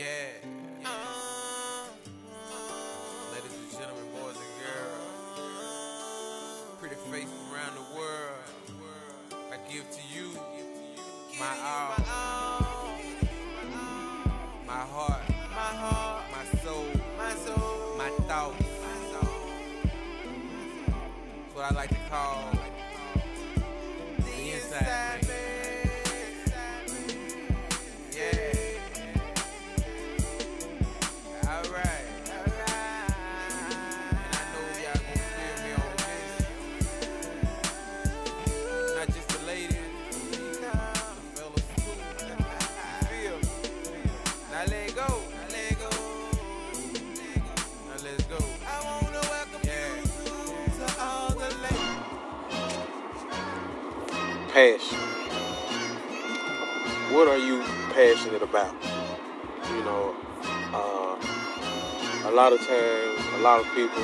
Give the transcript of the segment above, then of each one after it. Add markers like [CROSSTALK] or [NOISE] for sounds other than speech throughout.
Yeah, lot of times, a lot of people,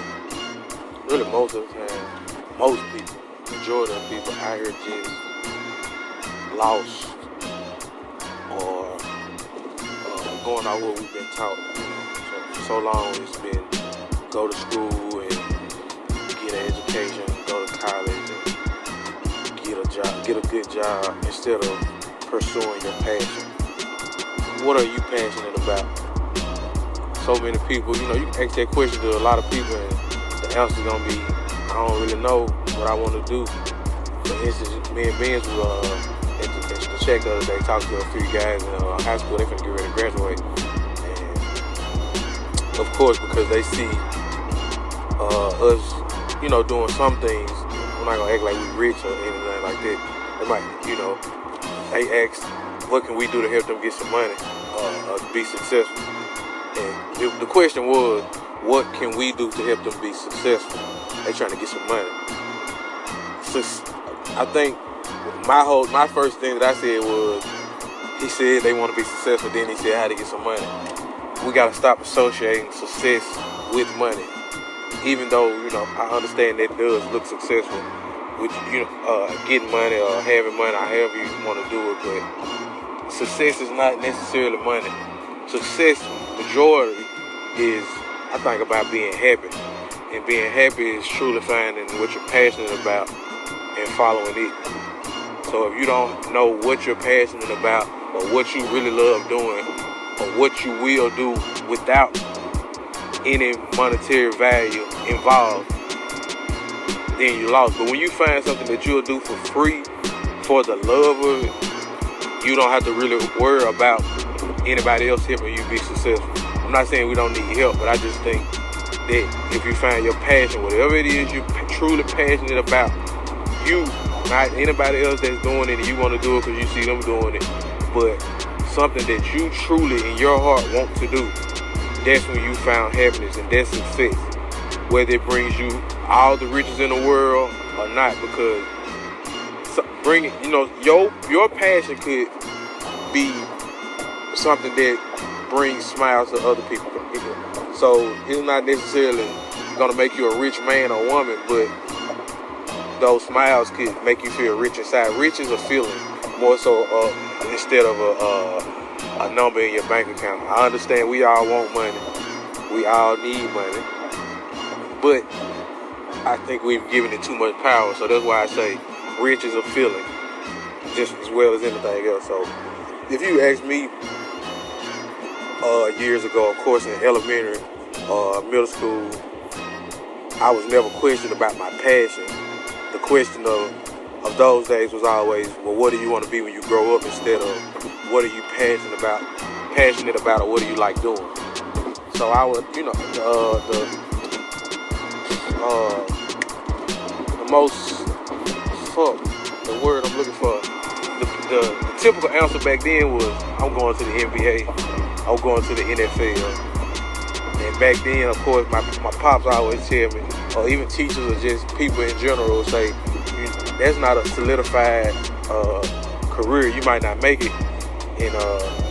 really most of the time, most people, majority of people out here just lost or uh, going out what we've been taught. So, so long it's been go to school and get an education, go to college and get a job, get a good job instead of pursuing your passion. What are you passionate about? So many people, you know, you can ask that question to a lot of people, and the answer's gonna be, I don't really know what I want to do. For instance, me and Benz was uh, at, the, at the check the other day, talking to a few guys in uh, high school. They finna get ready to graduate, and of course, because they see uh, us, you know, doing some things. We're not gonna act like we rich or anything like that. They might, you know, they ask, what can we do to help them get some money uh, uh, be successful? The, the question was, what can we do to help them be successful? They trying to get some money. Sus- I think my whole, my first thing that I said was, he said they want to be successful. Then he said how to get some money. We got to stop associating success with money even though you know I understand that does look successful with you know uh, getting money or having money, or however you want to do it, but success is not necessarily money. Success majority is I think about being happy, and being happy is truly finding what you're passionate about and following it. So if you don't know what you're passionate about or what you really love doing or what you will do without any monetary value involved, then you lost. But when you find something that you'll do for free for the love of it, you don't have to really worry about anybody else helping you be successful. I'm not saying we don't need help, but I just think that if you find your passion, whatever it is you're truly passionate about, you, not anybody else that's doing it, and you want to do it because you see them doing it, but something that you truly in your heart want to do, that's when you found happiness and that's success. Whether it brings you all the riches in the world or not, because bringing, you know, your your passion could be something that brings smiles to other people. So it's not necessarily gonna make you a rich man or woman, but those smiles could make you feel rich inside. Rich is a feeling more so uh, instead of a, uh, a number in your bank account. I understand we all want money, we all need money, but I think we've given it too much power. So that's why I say rich is a feeling, just as well as anything else. So if you ask me uh, years ago, of course, in elementary, uh, middle school, I was never questioned about my passion. The question of of those days was always, well, what do you want to be when you grow up, instead of what are you passionate about, passionate about, or what do you like doing. So I would, you know, uh, the uh, the most fuck the word I'm looking for. The, the, the typical answer back then was, I'm going to the NBA, I'm going to the NFL. And back then, of course, my, my pops always tell me, or even teachers or just people in general say, that's not a solidified uh, career. You might not make it in uh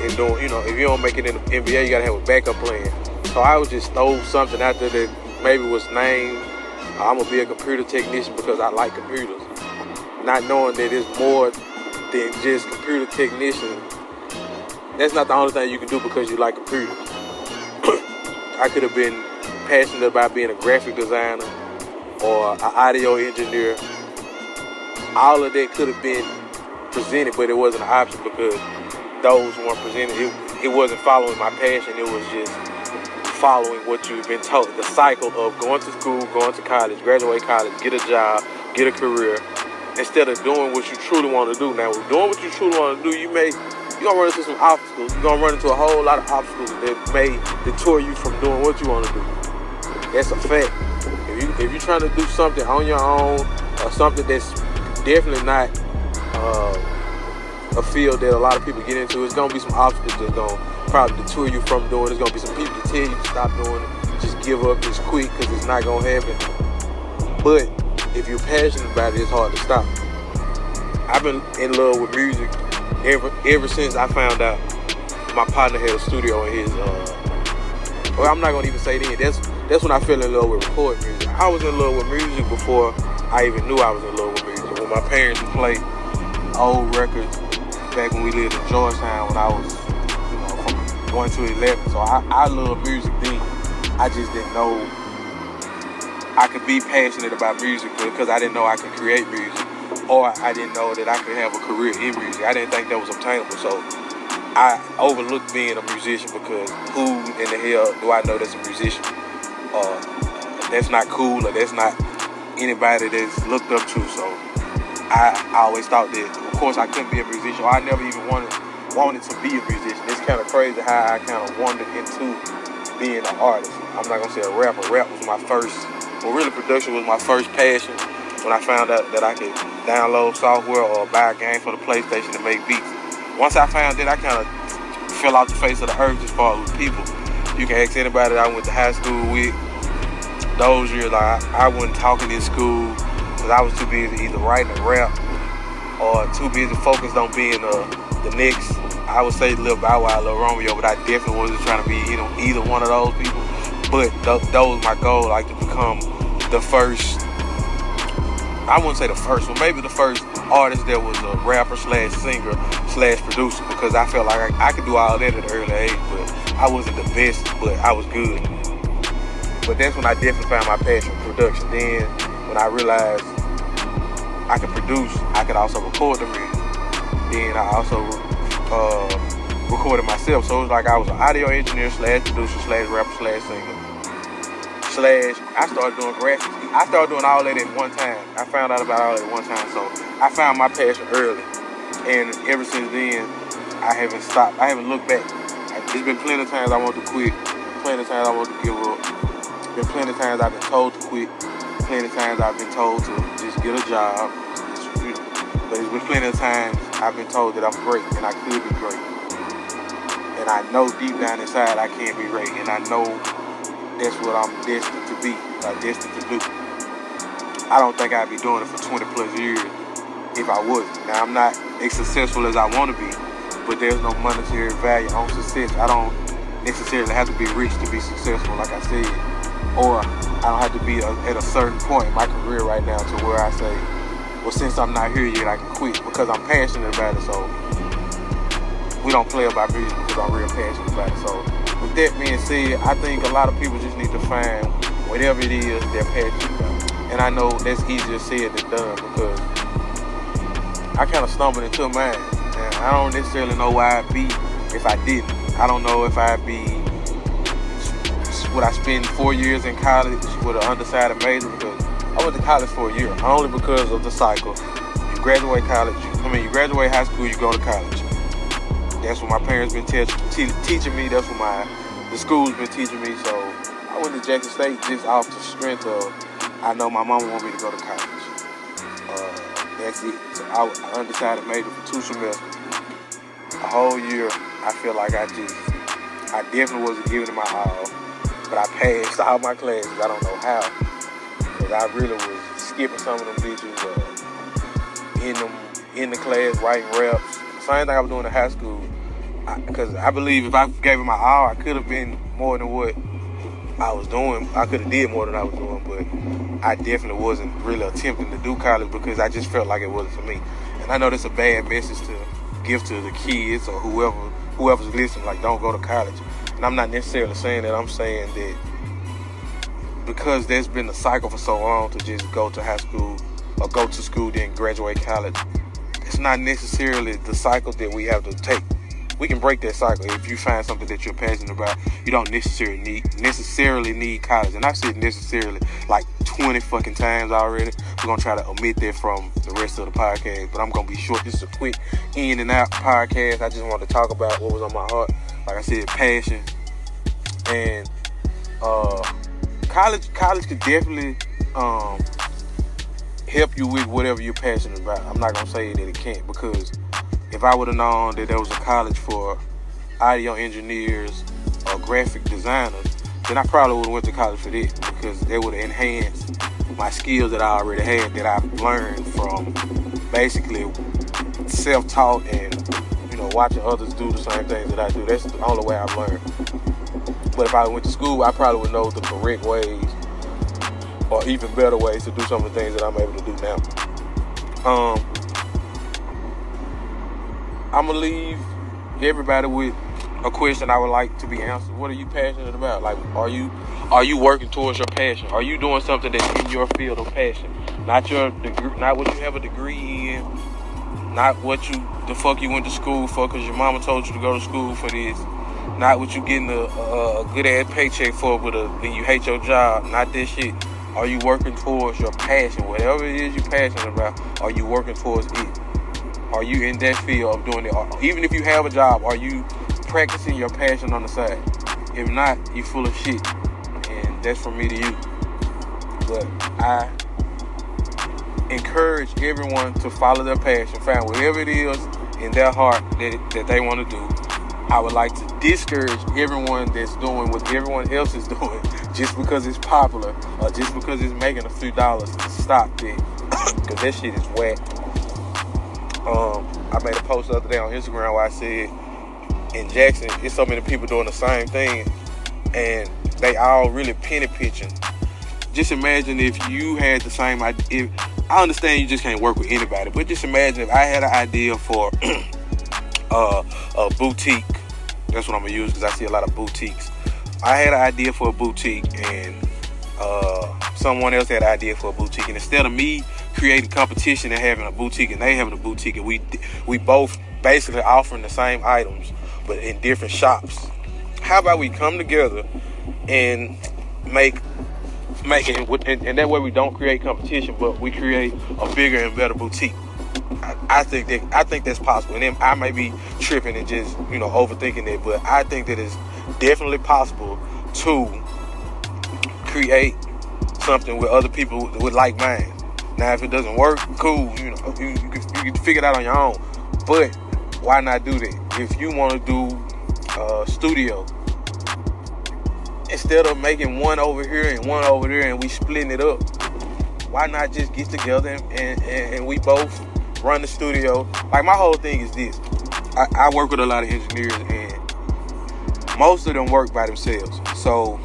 in doing, you know, if you don't make it in the NBA, you gotta have a backup plan. So I would just throw something out there that maybe was named, I'm gonna be a computer technician because I like computers. Not knowing that it's more than just computer technician that's not the only thing you can do because you like computers. [COUGHS] I could have been passionate about being a graphic designer or an audio engineer. All of that could have been presented, but it wasn't an option because those weren't presented. It, it wasn't following my passion. It was just following what you've been told. The cycle of going to school, going to college, graduate college, get a job, get a career, instead of doing what you truly want to do. Now, doing what you truly want to do, you may you're gonna run into some obstacles. You're gonna run into a whole lot of obstacles that may deter you from doing what you want to do. That's a fact. If you if you're trying to do something on your own or something that's definitely not uh, a field that a lot of people get into, it's gonna be some obstacles that's gonna probably deter you from doing. it. There's gonna be some people to tell you to stop doing it, just give up, just quit, because it's not gonna happen. But if you're passionate about it, it's hard to stop. I've been in love with music ever ever since I found out my partner had a studio in his. Uh, well, I'm not gonna even say that. That's that's when I fell in love with recording music. I was in love with music before I even knew I was in love with music. When my parents would play old records back when we lived in Georgetown, when I was you know from one to eleven. So I, I love music then. I just didn't know I could be passionate about music because I didn't know I could create music or I didn't know that I could have a career in music. I didn't think that was obtainable. So I overlooked being a musician because who in the hell do I know that's a musician? Uh, that's not cool or that's not anybody that's looked up to. So I, I always thought that, of course, I couldn't be a musician. I never even wanted wanted to be a musician. It's kind of crazy how I kind of wandered into being an artist. I'm not gonna say a rapper. Rap was my first. Well, really, production was my first passion when I found out that I could download software or buy a game for the PlayStation to make beats. Once I found that, I kind of fell off the face of the earth as far as people. You can ask anybody that I went to high school with. Those years, like, I wasn't talking in school because I was too busy either writing a rap or too busy focused on being uh, the next, I would say, Lil Bow Wow, Lil Romeo, but I definitely wasn't trying to be know, either one of those people. But th- that was my goal, like to become the first I wouldn't say the first one, maybe the first artist that was a rapper slash singer slash producer because I felt like I, I, could do all that at an early age, but I wasn't the best, but I was good. But that's when I definitely found my passion for production. Then when I realized I could produce, I could also record the music. Then I also uh, recorded myself. So it was like I was an audio engineer slash producer slash rapper slash singer slash I started doing graphics. I started doing all that at one time. I found out about all that at one time. So I found my passion early. And ever since then, I haven't stopped. I haven't looked back. There's been plenty of times I want to quit. Plenty of times I want to give up. Been plenty of times I've been told to quit. Plenty of times I've been told to just get a job. But it's been plenty of times I've been told that I'm great and I could be great. And I know deep down inside I can't be great. And I know that's what I'm destined to be, like destined to do. I don't think I'd be doing it for 20 plus years if I wasn't. Now I'm not as successful as I want to be, but there's no monetary value on success. I don't necessarily have to be rich to be successful, like I said, or I don't have to be a, at a certain point in my career right now to where I say, well, since I'm not here yet, I can quit because I'm passionate about it. So we don't play about music because I'm real passionate about it. So that being said, I think a lot of people just need to find whatever it is they're passionate about. And I know that's easier said than done because I kind of stumbled into mine. And I don't necessarily know why I'd be if I didn't. I don't know if I'd be, would I spend four years in college with an undecided major because I went to college for a year, only because of the cycle. You graduate college, I mean, you graduate high school, you go to college. That's what my parents been te- te- teaching me. That's what my the school's been teaching me. So I went to Jackson State just off the strength of I know my mama want me to go to college. Uh, that's it. So I, I undecided major for two semesters. A whole year, I feel like I just I definitely wasn't giving it my all, but I passed [LAUGHS] all my classes. I don't know how, because I really was skipping some of them bitches uh, in them in the class writing raps same thing I was doing in high school. Because I, I, believe if I gave it my all, I could have been more than what I was doing. I could have did more than I was doing, but I definitely wasn't really attempting to do college because I just felt like it wasn't for me. And I know that's a bad message to give to the kids or whoever whoever's listening. Like, don't go to college. And I'm not necessarily saying that. I'm saying that because there's been a cycle for so long to just go to high school or go to school then graduate college. It's not necessarily the cycle that we have to take. We can break that cycle if you find something that you're passionate about. You don't necessarily need necessarily need college, and I've said necessarily like 20 fucking times already. We're gonna try to omit that from the rest of the podcast, but I'm gonna be short. This is a quick in and out podcast. I just wanted to talk about what was on my heart. Like I said, passion and uh, college. College could definitely um, help you with whatever you're passionate about. I'm not gonna say that it can't because if I would have known that there was a college for audio engineers or graphic designers, then I probably would have went to college for this because they would have enhanced my skills that I already had that I've learned from basically self-taught and you know watching others do the same things that I do. That's the only way I've learned. But if I went to school, I probably would know the correct ways or even better ways to do some of the things that I'm able to do now. Um, I'm gonna leave everybody with a question I would like to be answered. What are you passionate about? Like, are you are you working towards your passion? Are you doing something that's in your field of passion? Not your degree, not what you have a degree in, not what you the fuck you went to school for because your mama told you to go to school for this. Not what you getting a, a, a good ass paycheck for, but a, then you hate your job. Not this shit. Are you working towards your passion? Whatever it is you're passionate about, are you working towards it? Are you in that field of doing it? Even if you have a job, are you practicing your passion on the side? If not, you're full of shit. And that's from me to you. But I encourage everyone to follow their passion, find whatever it is in their heart that, that they want to do. I would like to discourage everyone that's doing what everyone else is [LAUGHS] doing just because it's popular or just because it's making a few dollars to stop it. [COUGHS] Because that shit is whack. Um, I made a post the other day on Instagram where I said in Jackson, it's so many people doing the same thing and they all really penny pitching. Just imagine if you had the same idea. I understand you just can't work with anybody, but just imagine if I had an idea for [CLEARS THROAT] uh, a boutique. That's what I'm gonna use because I see a lot of boutiques. I had an idea for a boutique, and uh, someone else had an idea for a boutique, and instead of me creating competition and having a boutique and they having a boutique, and we we both basically offering the same items but in different shops. How about we come together and make make it, and, and that way we don't create competition, but we create a bigger and better boutique. I, think that I think that's possible, and then I may be tripping and just you know overthinking it, but I think that it's definitely possible to create something with other people with like minds. Now, if it doesn't work, cool. You know, you, you, can, you can figure it out on your own. But why not do that? If you want to do uh, studio, instead of making one over here and one over there and we splitting it up, why not just get together and, and, and we both run the studio? Like my whole thing is this: I, I work with a lot of engineers and most of them work by themselves. So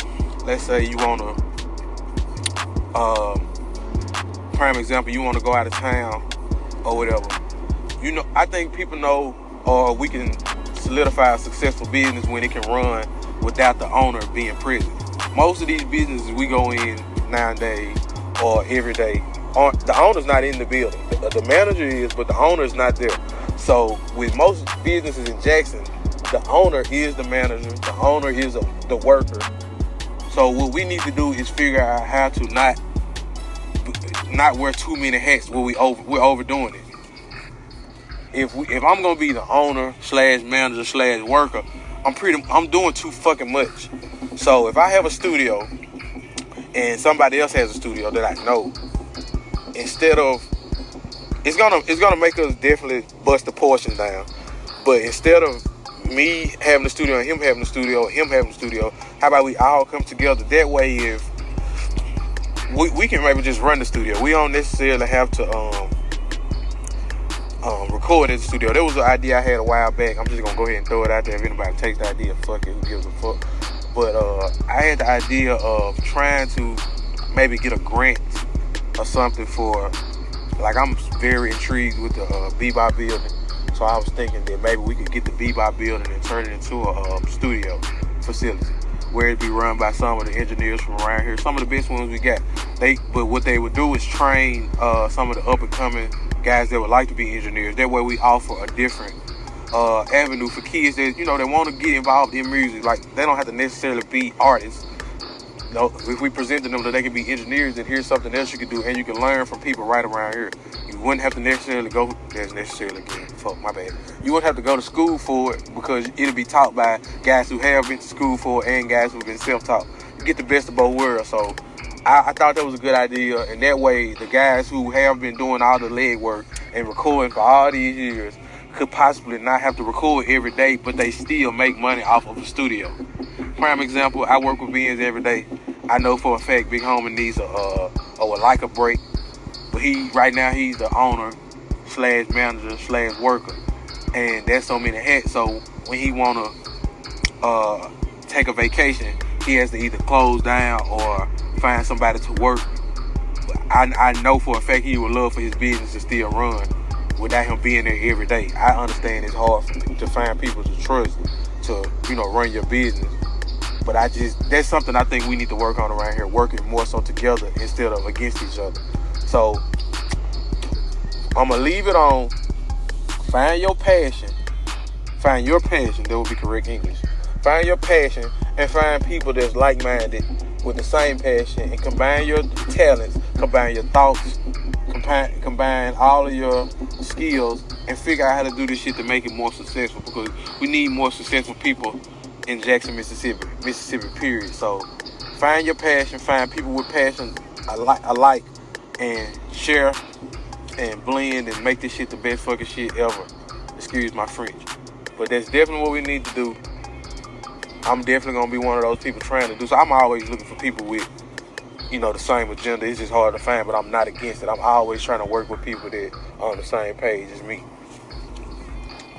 let's say you want to, um, prime example, you want to go out of town or whatever. You know, I think people know, or we can solidify a successful business when it can run without the owner being present. Most of these businesses we go in nowadays or every day, uh, the owner's not in the building. The, manager is, but the owner's not there. So with most businesses in Jackson, the owner is the manager. The owner is the worker. So what we need to do is figure out how to not not wear too many hats where we over we're overdoing it. If we, if I'm gonna be the owner slash manager slash worker, I'm pretty I'm doing too fucking much. So if I have a studio and somebody else has a studio that I know, instead of it's gonna it's gonna make us definitely bust the portion down. But instead of me having the studio and him having the studio, him having the studio, how about we all come together? That way, if we, we can maybe just run the studio, we don't necessarily have to um, um, record in the studio. There was an idea I had a while back. I'm just gonna go ahead and throw it out there. If anybody takes the idea, fuck it, who gives a fuck. But uh, I had the idea of trying to maybe get a grant or something for. Like I'm very intrigued with the uh, Bebop building, so So I was thinking that maybe we could get the Bebop building and turn it into a um, studio facility where it be run by some of the engineers from around here. Some of the best ones we got. They, but what they would do is train uh, some of the up and coming guys that would like to be engineers. That way, we offer a different uh, avenue for kids that you know they want to get involved in music. Like they don't have to necessarily be artists. You know, if we present to them that they can be engineers, then here's something else you can do, and you can learn from people right around here. Wouldn't have to necessarily go. There's necessarily again. Fuck my bad. You wouldn't have to go to school for it because it'll be taught by guys who have been to school for it and guys who've been self-taught. You get the best of both worlds. So I, I, thought that was a good idea, and that way the guys who have been doing all the legwork and recording for all these years could possibly not have to record every day, but they still make money off of the studio. Prime example, I work with beings every day. I know for a fact Big Homie needs a uh, a like a break, but he right now he's the owner slash manager slash worker, and that's so many hats. So when he wanna uh, take a vacation, he has to either close down or find somebody to work. I, I know for a fact he would love for his business to still run without him being there every day. I understand it's hard to find people to trust to, you know, run your business. But I just that's something I think we need to work on around here, working more so together instead of against each other. So I'm gonna leave it on. Find your passion. Find your passion. That would be correct English. Find your passion and find people that's like-minded with the same passion and combine your talents, combine your thoughts, combine, combine all of your skills and figure out how to do this shit to make it more successful because we need more successful people in Jackson, Mississippi, Mississippi period. So find your passion, find people with passion alike, alike and share and blend and make this shit the best fucking shit ever. Excuse my French. But that's definitely what we need to do. I'm definitely gonna be one of those people trying to do so. I'm always looking for people with, you know, the same agenda. It's just hard to find, but I'm not against it. I'm always trying to work with people that are on the same page as me.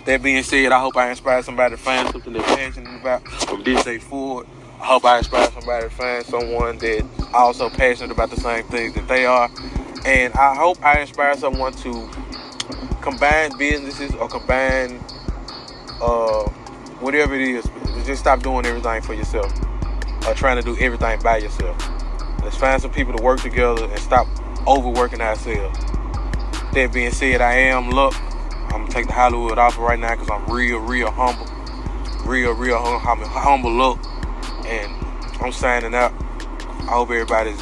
That being said, I hope I inspire somebody to find something they're passionate about from this day forward. I hope I inspire somebody to find someone that also passionate about the same things that they are. And I hope I inspire someone to combine businesses or combine uh, whatever it is. Just stop doing everything for yourself or trying to do everything by yourself. Let's find some people to work together and stop overworking ourselves. That being said, I am Luck. I'm gonna take the Hollywood off right now because I'm real, real humble. Real, real hum- humble look. And I'm signing out. I hope everybody's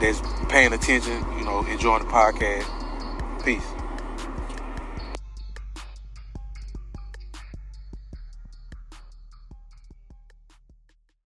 that's paying attention, you know, enjoying the podcast.